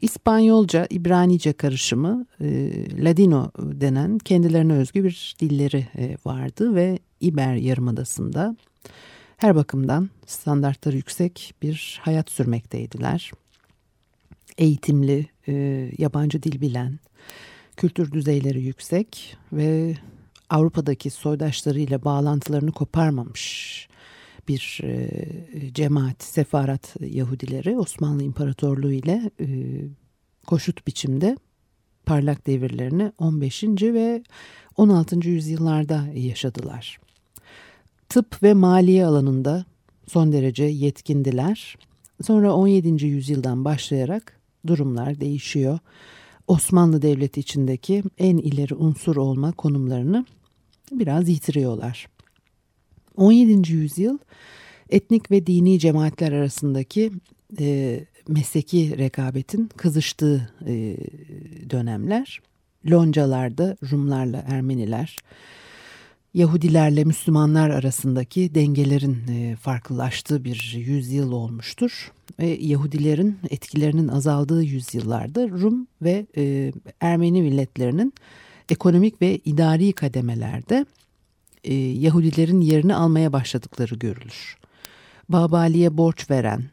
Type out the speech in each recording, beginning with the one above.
İspanyolca, İbranice karışımı e, Ladino denen kendilerine özgü bir dilleri e, vardı ve İber Yarımadası'nda her bakımdan standartları yüksek bir hayat sürmekteydiler. Eğitimli, e, yabancı dil bilen, kültür düzeyleri yüksek ve Avrupa'daki soydaşlarıyla bağlantılarını koparmamış bir e, cemaat, sefarat Yahudileri Osmanlı İmparatorluğu ile e, koşut biçimde parlak devirlerini 15. ve 16. yüzyıllarda yaşadılar. Tıp ve maliye alanında son derece yetkindiler. Sonra 17. yüzyıldan başlayarak durumlar değişiyor. Osmanlı Devleti içindeki en ileri unsur olma konumlarını biraz yitiriyorlar. 17. yüzyıl etnik ve dini cemaatler arasındaki e, mesleki rekabetin kızıştığı e, dönemler. Loncalarda Rumlarla Ermeniler, Yahudilerle Müslümanlar arasındaki dengelerin e, farklılaştığı bir yüzyıl olmuştur. Ve Yahudilerin etkilerinin azaldığı yüzyıllarda Rum ve e, Ermeni milletlerinin ekonomik ve idari kademelerde e, Yahudilerin yerini almaya başladıkları görülür. Babali'ye borç veren,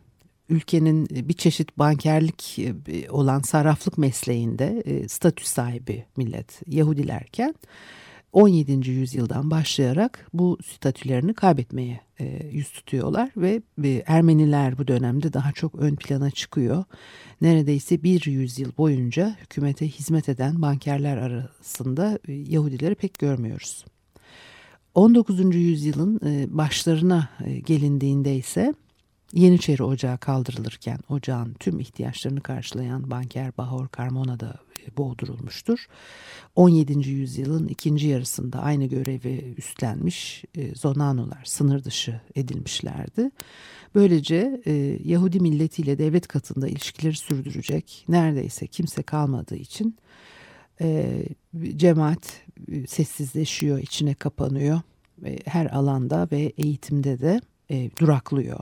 ülkenin bir çeşit bankerlik e, olan sarraflık mesleğinde e, statü sahibi millet Yahudilerken 17. yüzyıldan başlayarak bu statülerini kaybetmeye e, yüz tutuyorlar ve e, Ermeniler bu dönemde daha çok ön plana çıkıyor. Neredeyse bir yüzyıl boyunca hükümete hizmet eden bankerler arasında e, Yahudileri pek görmüyoruz. 19. yüzyılın e, başlarına e, gelindiğinde ise Yeniçeri Ocağı kaldırılırken ocağın tüm ihtiyaçlarını karşılayan banker Bahor Carmona da e, boğdurulmuştur. 17. yüzyılın ikinci yarısında aynı görevi üstlenmiş Zonanolar sınır dışı edilmişlerdi. Böylece Yahudi milletiyle devlet katında ilişkileri sürdürecek neredeyse kimse kalmadığı için e, cemaat e, sessizleşiyor, içine kapanıyor. E, her alanda ve eğitimde de e, duraklıyor.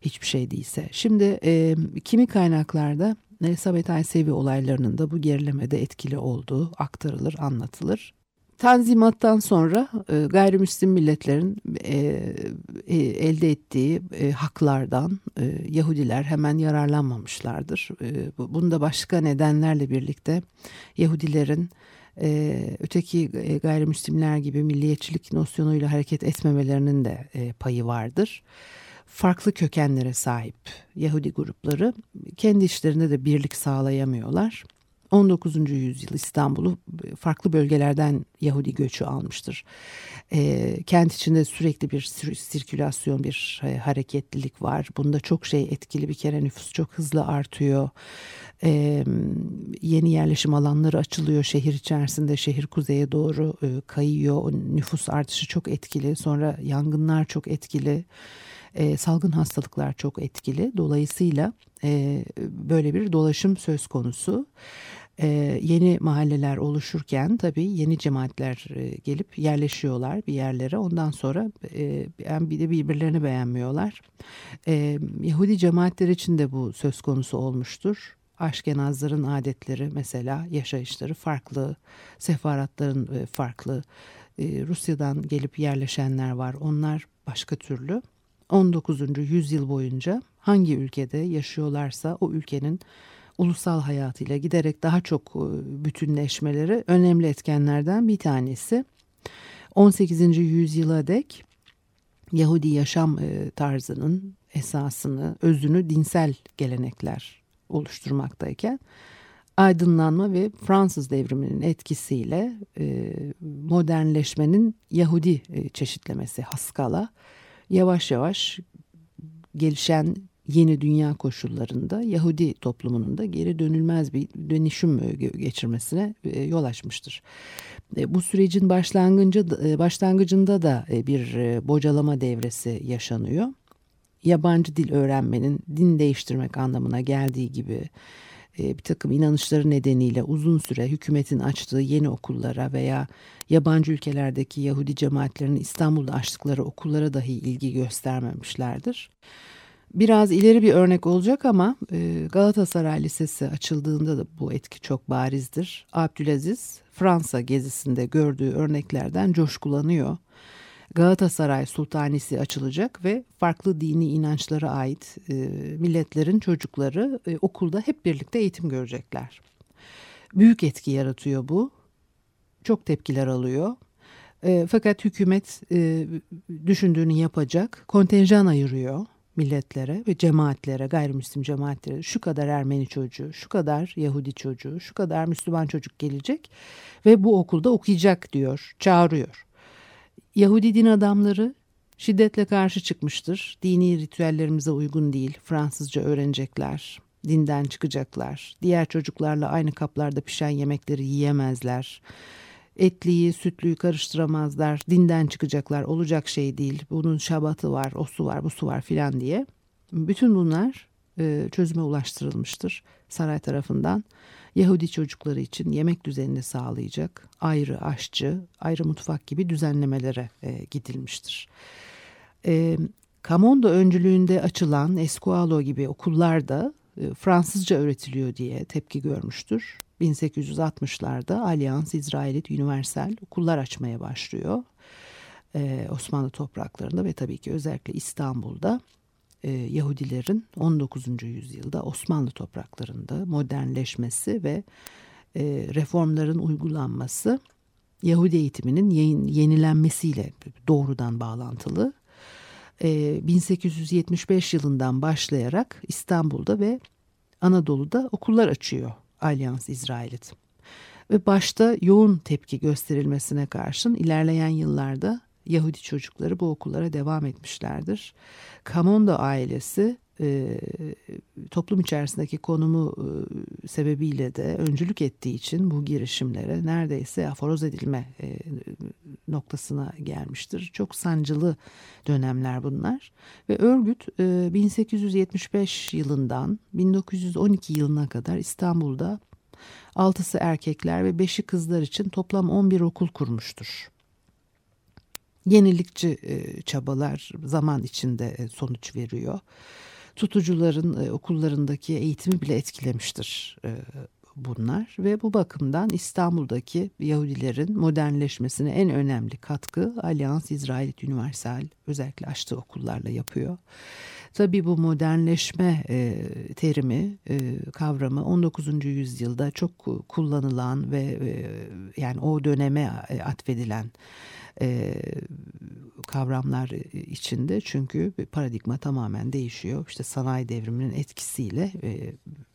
Hiçbir şey değilse. Şimdi e, kimi kaynaklarda Elisabeth Aysevi olaylarının da bu gerilemede etkili olduğu aktarılır, anlatılır. Tanzimattan sonra e, gayrimüslim milletlerin e, e, elde ettiği e, haklardan e, Yahudiler hemen yararlanmamışlardır. E, bunu başka nedenlerle birlikte Yahudilerin e, öteki e, gayrimüslimler gibi milliyetçilik nosyonuyla hareket etmemelerinin de e, payı vardır. Farklı kökenlere sahip Yahudi grupları kendi işlerinde de birlik sağlayamıyorlar 19. yüzyıl İstanbul'u farklı bölgelerden Yahudi göçü almıştır. E, kent içinde sürekli bir sirkülasyon, bir e, hareketlilik var. Bunda çok şey etkili bir kere nüfus çok hızlı artıyor. E, yeni yerleşim alanları açılıyor şehir içerisinde. Şehir kuzeye doğru e, kayıyor. Nüfus artışı çok etkili. Sonra yangınlar çok etkili. E, salgın hastalıklar çok etkili. Dolayısıyla e, böyle bir dolaşım söz konusu. Ee, yeni mahalleler oluşurken tabii yeni cemaatler e, gelip yerleşiyorlar bir yerlere. Ondan sonra e, bir de birbirlerini beğenmiyorlar. E, Yahudi cemaatler için de bu söz konusu olmuştur. Aşkenazların adetleri mesela yaşayışları farklı, sefaratların e, farklı. E, Rusya'dan gelip yerleşenler var. Onlar başka türlü. 19. yüzyıl boyunca hangi ülkede yaşıyorlarsa o ülkenin ulusal hayatıyla giderek daha çok e, bütünleşmeleri önemli etkenlerden bir tanesi. 18. yüzyıla dek Yahudi yaşam e, tarzının esasını, özünü dinsel gelenekler oluşturmaktayken aydınlanma ve Fransız devriminin etkisiyle e, modernleşmenin Yahudi çeşitlemesi Haskala yavaş yavaş gelişen yeni dünya koşullarında Yahudi toplumunun da geri dönülmez bir dönüşüm geçirmesine e, yol açmıştır. E, bu sürecin başlangıcı e, başlangıcında da bir bocalama devresi yaşanıyor. Yabancı dil öğrenmenin din değiştirmek anlamına geldiği gibi bir takım inanışları nedeniyle uzun süre hükümetin açtığı yeni okullara veya yabancı ülkelerdeki Yahudi cemaatlerinin İstanbul'da açtıkları okullara dahi ilgi göstermemişlerdir. Biraz ileri bir örnek olacak ama e, Galatasaray Lisesi açıldığında da bu etki çok barizdir. Abdülaziz Fransa gezisinde gördüğü örneklerden coşkulanıyor. Galatasaray Sultanisi açılacak ve farklı dini inançlara ait e, milletlerin çocukları e, okulda hep birlikte eğitim görecekler. Büyük etki yaratıyor bu. Çok tepkiler alıyor. E, fakat hükümet düşündüğünü yapacak, kontenjan ayırıyor milletlere ve cemaatlere, gayrimüslim cemaatlere şu kadar Ermeni çocuğu, şu kadar Yahudi çocuğu, şu kadar Müslüman çocuk gelecek ve bu okulda okuyacak diyor, çağırıyor. Yahudi din adamları şiddetle karşı çıkmıştır. Dini ritüellerimize uygun değil. Fransızca öğrenecekler, dinden çıkacaklar. Diğer çocuklarla aynı kaplarda pişen yemekleri yiyemezler etliyi, sütlüyü karıştıramazlar, dinden çıkacaklar, olacak şey değil, bunun şabatı var, o su var, bu su var filan diye. Bütün bunlar e, çözüme ulaştırılmıştır saray tarafından. Yahudi çocukları için yemek düzenini sağlayacak ayrı aşçı, ayrı mutfak gibi düzenlemelere e, gidilmiştir. E, Kamondo öncülüğünde açılan Esqualo gibi okullarda Fransızca öğretiliyor diye tepki görmüştür. 1860'larda Alyans İsrailit Universal okullar açmaya başlıyor. Osmanlı topraklarında ve tabii ki özellikle İstanbul'da e, Yahudilerin 19. yüzyılda Osmanlı topraklarında modernleşmesi ve e, reformların uygulanması Yahudi eğitiminin yenilenmesiyle doğrudan bağlantılı. E, 1875 yılından başlayarak İstanbul'da ve Anadolu'da okullar açıyor Alyans İsrailit. Ve başta yoğun tepki gösterilmesine karşın ilerleyen yıllarda Yahudi çocukları bu okullara devam etmişlerdir. Kamondo ailesi e, toplum içerisindeki konumu e, sebebiyle de öncülük ettiği için bu girişimlere neredeyse aforoz edilme e, noktasına gelmiştir. Çok sancılı dönemler bunlar ve örgüt e, 1875 yılından 1912 yılına kadar İstanbul'da altısı erkekler ve beşi kızlar için toplam 11 okul kurmuştur yenilikçi e, çabalar zaman içinde e, sonuç veriyor tutucuların e, okullarındaki eğitimi bile etkilemiştir bunlar ve bu bakımdan İstanbul'daki Yahudilerin modernleşmesine en önemli katkı Alyans İsrailit Universal özellikle açtığı okullarla yapıyor. Tabii bu modernleşme e, terimi, e, kavramı 19. yüzyılda çok kullanılan ve e, yani o döneme e, atfedilen e, kavramlar içinde çünkü paradigma tamamen değişiyor. İşte sanayi devriminin etkisiyle e,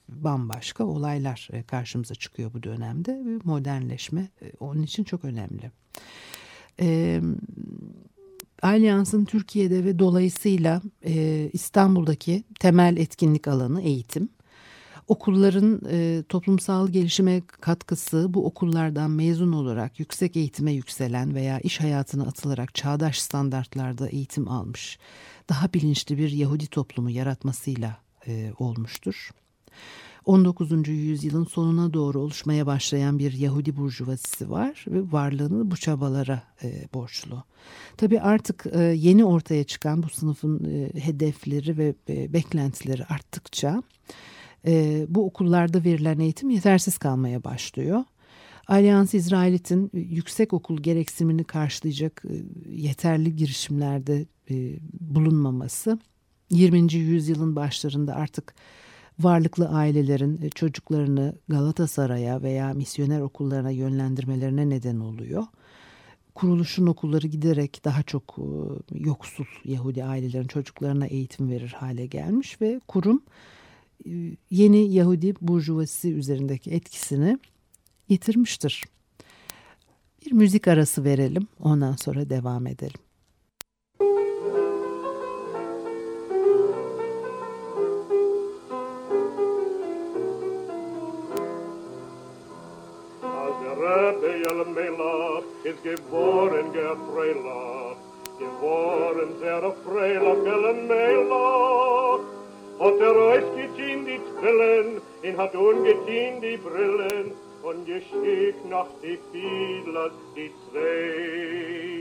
bambaşka olaylar e, karşımıza çıkıyor bu dönemde. Modernleşme e, onun için çok önemli. E, Alyans'ın Türkiye'de ve dolayısıyla e, İstanbul'daki temel etkinlik alanı eğitim. Okulların e, toplumsal gelişime katkısı bu okullardan mezun olarak yüksek eğitime yükselen veya iş hayatına atılarak çağdaş standartlarda eğitim almış daha bilinçli bir Yahudi toplumu yaratmasıyla e, olmuştur. 19. yüzyılın sonuna doğru oluşmaya başlayan bir Yahudi burjuvazisi var ve varlığını bu çabalara e, borçlu. Tabii artık e, yeni ortaya çıkan bu sınıfın e, hedefleri ve e, beklentileri arttıkça e, bu okullarda verilen eğitim yetersiz kalmaya başlıyor. Alyans İsrailit'in yüksek okul gereksinimini karşılayacak e, yeterli girişimlerde e, bulunmaması 20. yüzyılın başlarında artık varlıklı ailelerin e, çocuklarını Galatasaray'a veya misyoner okullarına yönlendirmelerine neden oluyor. kuruluşun okulları giderek daha çok e, yoksul Yahudi ailelerin çocuklarına eğitim verir hale gelmiş ve kurum e, yeni Yahudi burjuvası üzerindeki etkisini yitirmiştir. Bir müzik arası verelim ondan sonra devam edelim. Geboren gefreilach, geboren sehr freilach, gellen meilach. Hat er euch getien die Trillen, ihn hat ungetien die Brillen, und geschickt nach die Fiedlers die zwei.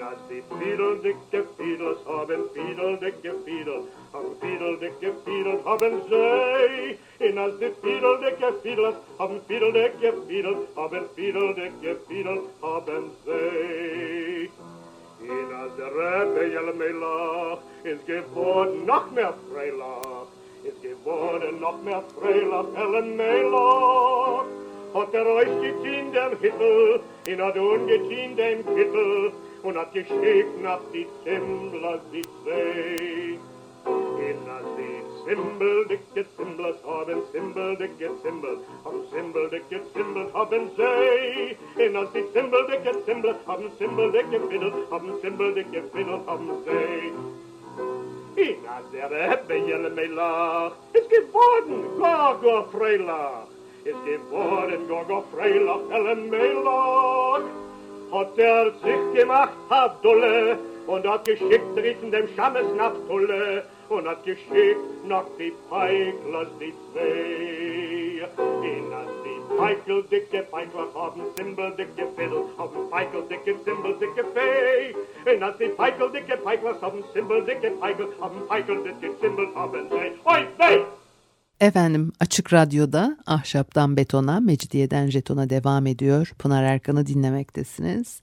As die Fiedeldicke Fiedlers haben Fiedeldicke Fiedel, haben Fiedeldicke Fiedel haben sie. In as die Fiedeldicke Fiedlers haben Fiedeldicke Fiedel, haben Fiedeldicke Fiedel haben sie. In as der Rebbe Jelmelach ist geworden noch mehr Freilach, ist geworden noch mehr Freilach, Ellen Melach. hat er euch getien dem Hittel, in hat ungetien dem Kittel, curat ieșit napti sembla zi sei. In a zi symbol dick get symbols haben symbol dick get symbols haben symbol dick get symbols haben sei. In a zi symbol dick get symbols haben symbol dick get fiddle haben symbol dick get fiddle haben sei. In a sehr hebbe jelle meilach ist geworden Gorgo Freilach. Ist geworden Gorgo Freilach jelle meilach. Hat er sich gemacht, hat Dulle, und hat geschickt, riechen dem Schammes nach Tulle, und hat geschickt, nach die Feiglers, die zwei. In as die Feigl, dicke Feigler, haben Zimbel, dicke Fiddle, haben Feigl, dicke Zimbel, dicke Fee. In as die Feigl, dicke Feiglers, haben Zimbel, dicke Feigl, haben Feigl, dicke Zimbel, haben sie. Oi, weh! Efendim Açık Radyo'da Ahşaptan Betona, Mecidiyeden Jeton'a devam ediyor. Pınar Erkan'ı dinlemektesiniz.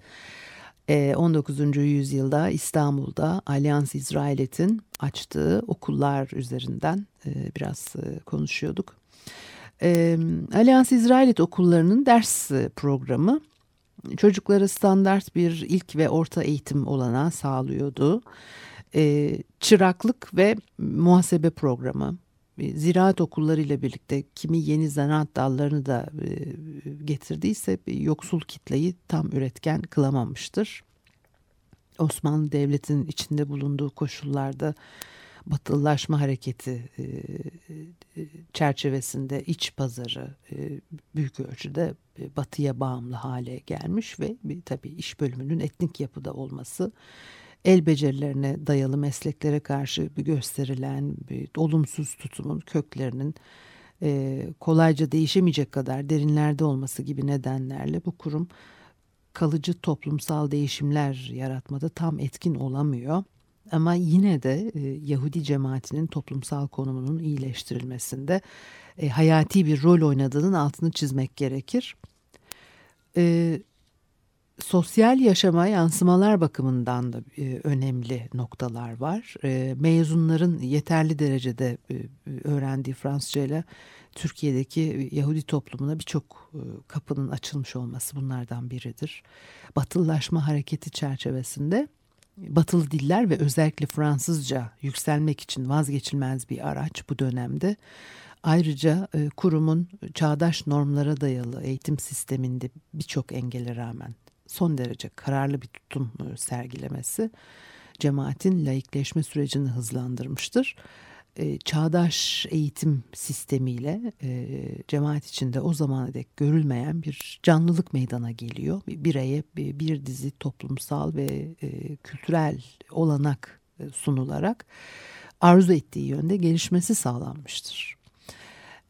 19. Ee, yüzyılda İstanbul'da Alyans İsrail'in açtığı okullar üzerinden e, biraz e, konuşuyorduk. Ee, Alyans İsrailit okullarının ders programı çocuklara standart bir ilk ve orta eğitim olanağı sağlıyordu. Ee, çıraklık ve muhasebe programı, ziraat okullarıyla birlikte kimi yeni zanaat dallarını da e, getirdiyse yoksul kitleyi tam üretken kılamamıştır. Osmanlı Devleti'nin içinde bulunduğu koşullarda batılılaşma hareketi e, e, çerçevesinde iç pazarı büyük ölçüde batıya bağımlı hale gelmiş ve tabii iş bölümünün etnik yapıda olması el becerilerine dayalı mesleklere karşı bir gösterilen bir olumsuz tutumun köklerinin e, kolayca değişemeyecek kadar derinlerde olması gibi nedenlerle bu kurum kalıcı toplumsal değişimler yaratmada tam etkin olamıyor. Ama yine de e, Yahudi cemaatinin toplumsal konumunun iyileştirilmesinde e, hayati bir rol oynadığının altını çizmek gerekir. E, sosyal yaşama yansımalar bakımından da e, önemli noktalar var. E, mezunların yeterli derecede e, öğrendiği Fransızca ile Türkiye'deki Yahudi toplumuna birçok e, kapının açılmış olması bunlardan biridir. Batılılaşma hareketi çerçevesinde batılı diller ve özellikle Fransızca yükselmek için vazgeçilmez bir araç bu dönemde. Ayrıca e, kurumun çağdaş normlara dayalı eğitim sisteminde birçok engele rağmen son derece kararlı bir tutum e, sergilemesi cemaatin laikleşme sürecini hızlandırmıştır. E, çağdaş eğitim sistemiyle e, cemaat içinde o zamana dek görülmeyen bir canlılık meydana geliyor. Bireye bir dizi toplumsal ve kültürel olanak sunularak arzu ettiği yönde gelişmesi sağlanmıştır.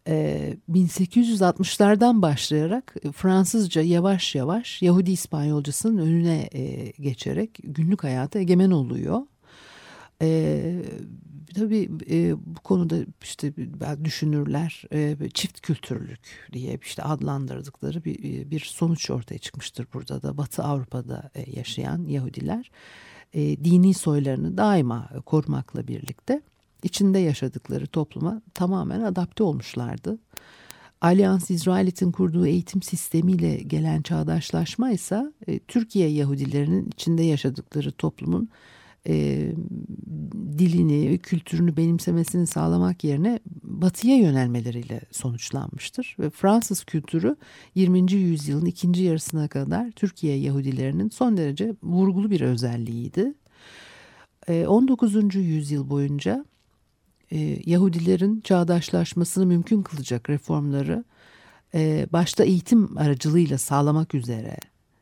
1860'lardan ee, başlayarak Fransızca yavaş yavaş Yahudi İspanyolcasının önüne e, geçerek günlük hayata egemen oluyor. E, tabii e, bu konuda işte düşünürler e, çift kültürlük diye işte adlandırdıkları bir, sonuç ortaya çıkmıştır burada da Batı Avrupa'da e, yaşayan Yahudiler e, dini soylarını daima korumakla birlikte içinde yaşadıkları topluma tamamen adapte olmuşlardı. Alyans İsrail'in kurduğu eğitim sistemiyle gelen çağdaşlaşma ise e, Türkiye Yahudilerinin içinde yaşadıkları toplumun e, dilini kültürünü benimsemesini sağlamak yerine batıya yönelmeleriyle sonuçlanmıştır. Ve Fransız kültürü 20. yüzyılın ikinci yarısına kadar Türkiye Yahudilerinin son derece vurgulu bir özelliğiydi. E, 19. yüzyıl boyunca e, Yahudilerin çağdaşlaşmasını mümkün kılacak reformları e, başta eğitim aracılığıyla sağlamak üzere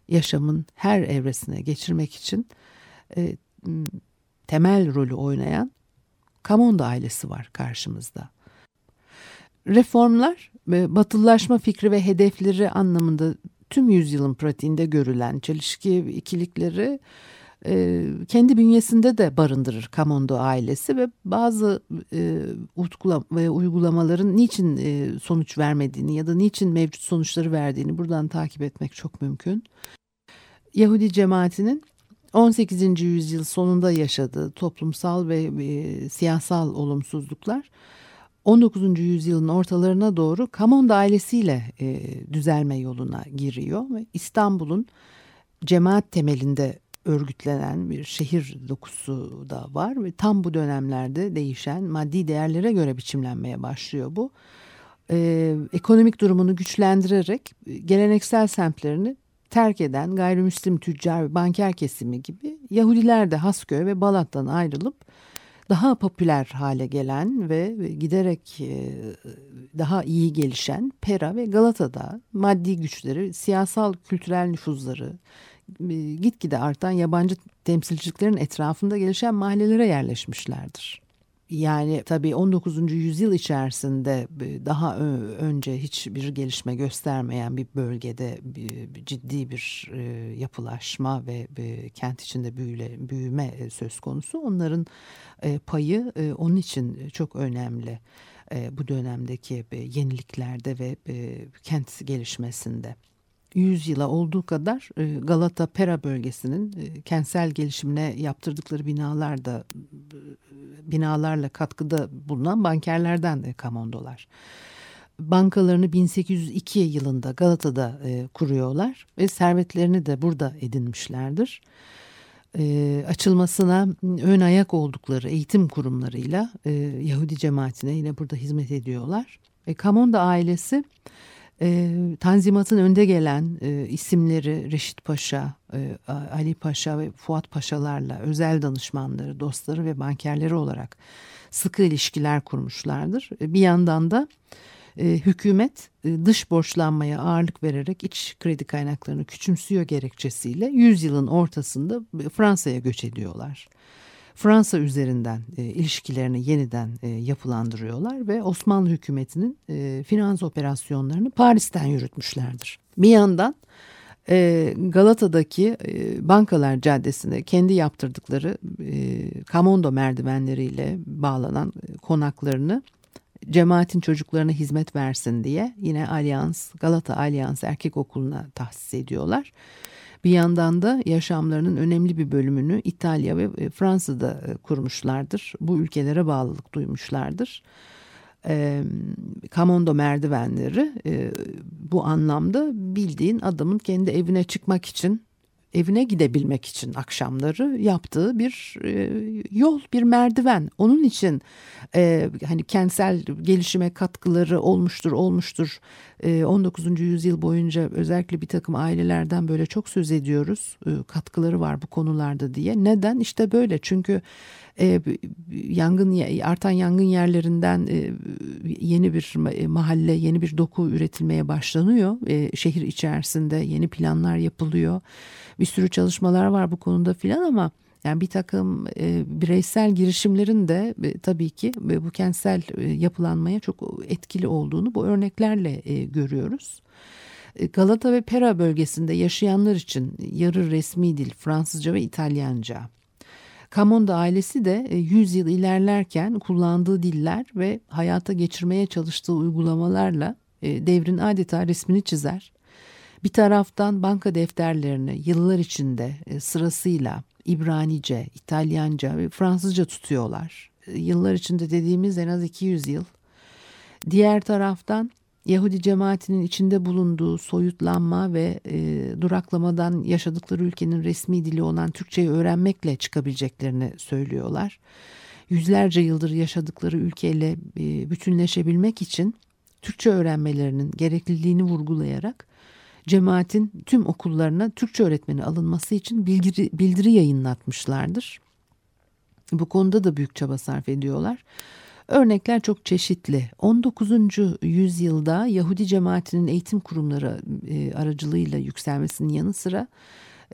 yaşamın her evresine geçirmek için e, temel rolü oynayan Kamonda ailesi var karşımızda. Reformlar, batılılaşma fikri ve hedefleri anlamında tüm yüzyılın pratiğinde görülen çelişki ikilikleri e, kendi bünyesinde de barındırır Kamondo ailesi ve bazı e, utkula, ve uygulamaların niçin e, sonuç vermediğini ya da niçin mevcut sonuçları verdiğini buradan takip etmek çok mümkün. Yahudi cemaatinin 18. yüzyıl sonunda yaşadığı toplumsal ve e, siyasal olumsuzluklar 19. yüzyılın ortalarına doğru Kamonda ailesiyle e, düzelme yoluna giriyor ve İstanbul'un cemaat temelinde örgütlenen bir şehir dokusu da var ve tam bu dönemlerde değişen maddi değerlere göre biçimlenmeye başlıyor bu. Ee, ekonomik durumunu güçlendirerek geleneksel semtlerini terk eden gayrimüslim tüccar ve banker kesimi gibi Yahudiler de Hasköy ve Balat'tan ayrılıp daha popüler hale gelen ve giderek e, daha iyi gelişen Pera ve Galata'da maddi güçleri, siyasal kültürel nüfuzları, e, gitgide artan yabancı temsilciliklerin etrafında gelişen mahallelere yerleşmişlerdir. Yani tabii 19. yüzyıl içerisinde e, daha önce hiçbir gelişme göstermeyen bir bölgede ciddi bir e, yapılaşma ve kent içinde büyüme söz konusu. Onların payı onun için çok önemli bu dönemdeki yeniliklerde ve kent gelişmesinde. 100 yıla olduğu kadar e, Galata Pera bölgesinin e, kentsel gelişimine yaptırdıkları binalar da e, binalarla katkıda bulunan bankerlerden de kamondolar. Bankalarını 1802 yılında Galata'da kuruyorlar ve servetlerini de burada edinmişlerdir. açılmasına ön ayak oldukları eğitim kurumlarıyla Yahudi cemaatine yine burada hizmet ediyorlar. Kamonda ailesi e, Tanzimat'ın önde gelen e, isimleri Reşit Paşa, e, Ali Paşa ve Fuat Paşalarla özel danışmanları, dostları ve bankerleri olarak sıkı ilişkiler kurmuşlardır. E, bir yandan da e, hükümet e, dış borçlanmaya ağırlık vererek iç kredi kaynaklarını küçümsüyor gerekçesiyle 100 yılın ortasında Fransa'ya göç ediyorlar. Fransa üzerinden e, ilişkilerini yeniden e, yapılandırıyorlar ve Osmanlı hükümetinin e, finans operasyonlarını Paris'ten yürütmüşlerdir. Bir yandan e, Galata'daki e, Bankalar Caddesi'nde kendi yaptırdıkları e, Kamondo merdivenleriyle bağlanan e, konaklarını cemaatin çocuklarına hizmet versin diye yine Alyans, Galata Alyans Erkek Okulu'na tahsis ediyorlar. Bir yandan da yaşamlarının önemli bir bölümünü İtalya ve e, Fransa'da e, kurmuşlardır. Bu ülkelere bağlılık duymuşlardır. Kamondo merdivenleri e, bu anlamda bildiğin adamın kendi evine çıkmak için evine gidebilmek için akşamları yaptığı bir e, yol, bir merdiven. Onun için e, hani kentsel gelişime katkıları olmuştur, olmuştur. E, 19. yüzyıl boyunca özellikle bir takım ailelerden böyle çok söz ediyoruz. E, katkıları var bu konularda diye. Neden? İşte böyle çünkü e, yangın artan yangın yerlerinden e, yeni bir mahalle, yeni bir doku üretilmeye başlanıyor. E, şehir içerisinde yeni planlar yapılıyor. Bir sürü çalışmalar var bu konuda filan ama yani bir takım e, bireysel girişimlerin de e, tabii ki e, bu kentsel e, yapılanmaya çok etkili olduğunu bu örneklerle e, görüyoruz. E, Galata ve Pera bölgesinde yaşayanlar için yarı resmi dil Fransızca ve İtalyanca. Camonda ailesi de 100 e, yıl ilerlerken kullandığı diller ve hayata geçirmeye çalıştığı uygulamalarla e, devrin adeta resmini çizer. Bir taraftan banka defterlerini yıllar içinde e, sırasıyla İbranice, İtalyanca ve Fransızca tutuyorlar. Yıllar içinde dediğimiz en az 200 yıl. Diğer taraftan Yahudi cemaatinin içinde bulunduğu soyutlanma ve e, duraklamadan yaşadıkları ülkenin resmi dili olan Türkçeyi öğrenmekle çıkabileceklerini söylüyorlar. Yüzlerce yıldır yaşadıkları ülkeyle e, bütünleşebilmek için Türkçe öğrenmelerinin gerekliliğini vurgulayarak cemaatin tüm okullarına Türkçe öğretmeni alınması için bildiri, bildiri yayınlatmışlardır. Bu konuda da büyük çaba sarf ediyorlar. Örnekler çok çeşitli. 19. yüzyılda Yahudi cemaatinin eğitim kurumları e, aracılığıyla yükselmesinin yanı sıra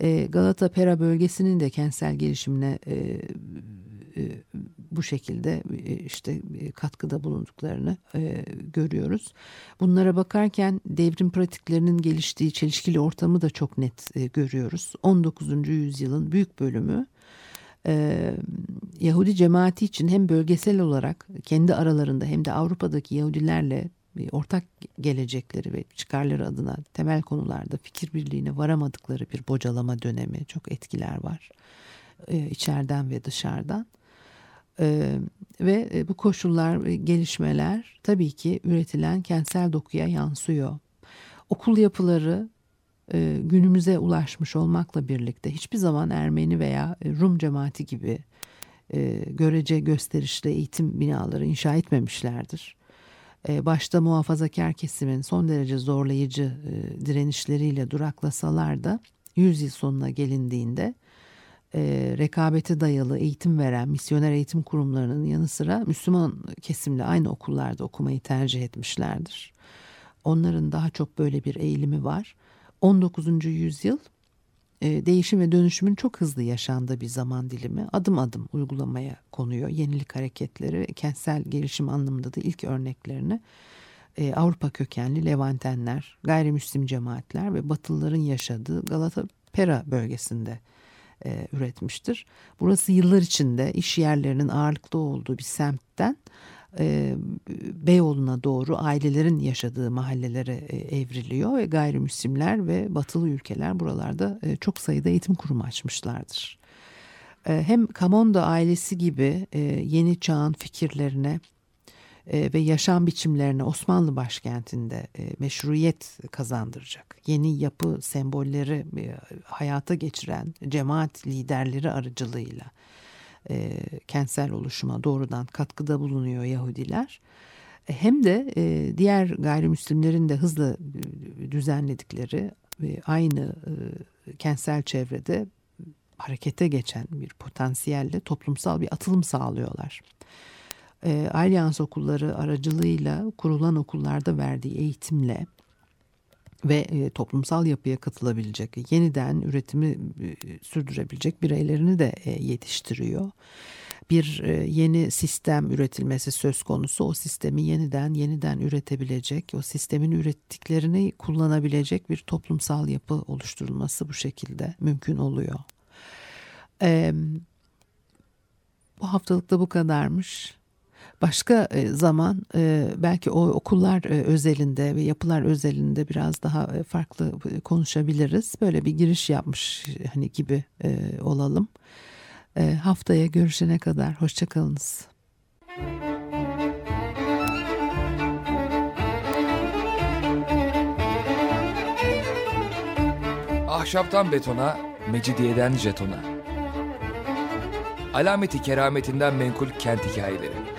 e, Galata Pera bölgesinin de kentsel gelişimine e, bu şekilde e, işte e, katkıda bulunduklarını e, görüyoruz. Bunlara bakarken devrim pratiklerinin geliştiği çelişkili ortamı da çok net görüyoruz. 19. yüzyılın büyük bölümü Yahudi cemaati için hem bölgesel olarak kendi aralarında hem de Avrupa'daki Yahudilerle ortak gelecekleri ve çıkarları adına temel konularda fikir birliğine varamadıkları bir bocalama dönemi çok etkiler var e, içeriden ve dışarıdan. Ee, ve bu koşullar ve gelişmeler tabii ki üretilen kentsel dokuya yansıyor. Okul yapıları e, günümüze ulaşmış olmakla birlikte hiçbir zaman Ermeni veya Rum cemaati gibi e, görece gösterişli eğitim binaları inşa etmemişlerdir. E, başta muhafazakar kesimin son derece zorlayıcı e, direnişleriyle duraklasalar da 100 yıl sonuna gelindiğinde e, rekabete dayalı eğitim veren misyoner eğitim kurumlarının yanı sıra Müslüman kesimle aynı okullarda okumayı tercih etmişlerdir. Onların daha çok böyle bir eğilimi var. 19. yüzyıl e, değişim ve dönüşümün çok hızlı yaşandığı bir zaman dilimi adım adım uygulamaya konuyor. Yenilik hareketleri kentsel gelişim anlamında da ilk örneklerini e, Avrupa kökenli Levantenler, gayrimüslim cemaatler ve Batılıların yaşadığı Galata Pera bölgesinde e, üretmiştir. Burası yıllar içinde iş yerlerinin ağırlıklı olduğu bir semtten e, Beyoğlu'na doğru ailelerin yaşadığı mahallelere e, evriliyor ve gayrimüslimler ve batılı ülkeler buralarda e, çok sayıda eğitim kurumu açmışlardır. E, hem Kamondo ailesi gibi e, yeni çağın fikirlerine e, ve yaşam biçimlerine Osmanlı başkentinde e, meşruiyet kazandıracak. Yeni yapı sembolleri e, hayata geçiren cemaat liderleri aracılığıyla kentsel oluşuma doğrudan katkıda bulunuyor Yahudiler. Hem de diğer gayrimüslimlerin de hızla düzenledikleri aynı kentsel çevrede harekete geçen bir potansiyelle toplumsal bir atılım sağlıyorlar. E, Alyans okulları aracılığıyla kurulan okullarda verdiği eğitimle ve e, toplumsal yapıya katılabilecek, yeniden üretimi e, sürdürebilecek bireylerini de e, yetiştiriyor. Bir e, yeni sistem üretilmesi söz konusu. O sistemi yeniden yeniden üretebilecek, o sistemin ürettiklerini kullanabilecek bir toplumsal yapı oluşturulması bu şekilde mümkün oluyor. E, bu haftalık da bu kadarmış. Başka e, zaman e, belki o okullar e, özelinde ve yapılar özelinde biraz daha farklı konuşabiliriz. Böyle bir giriş yapmış hani gibi olalım. Haftaya görüşene kadar hoşçakalınız. Ahşaptan betona, mecidiyeden jetona. Alameti kerametinden menkul kent hikayeleri.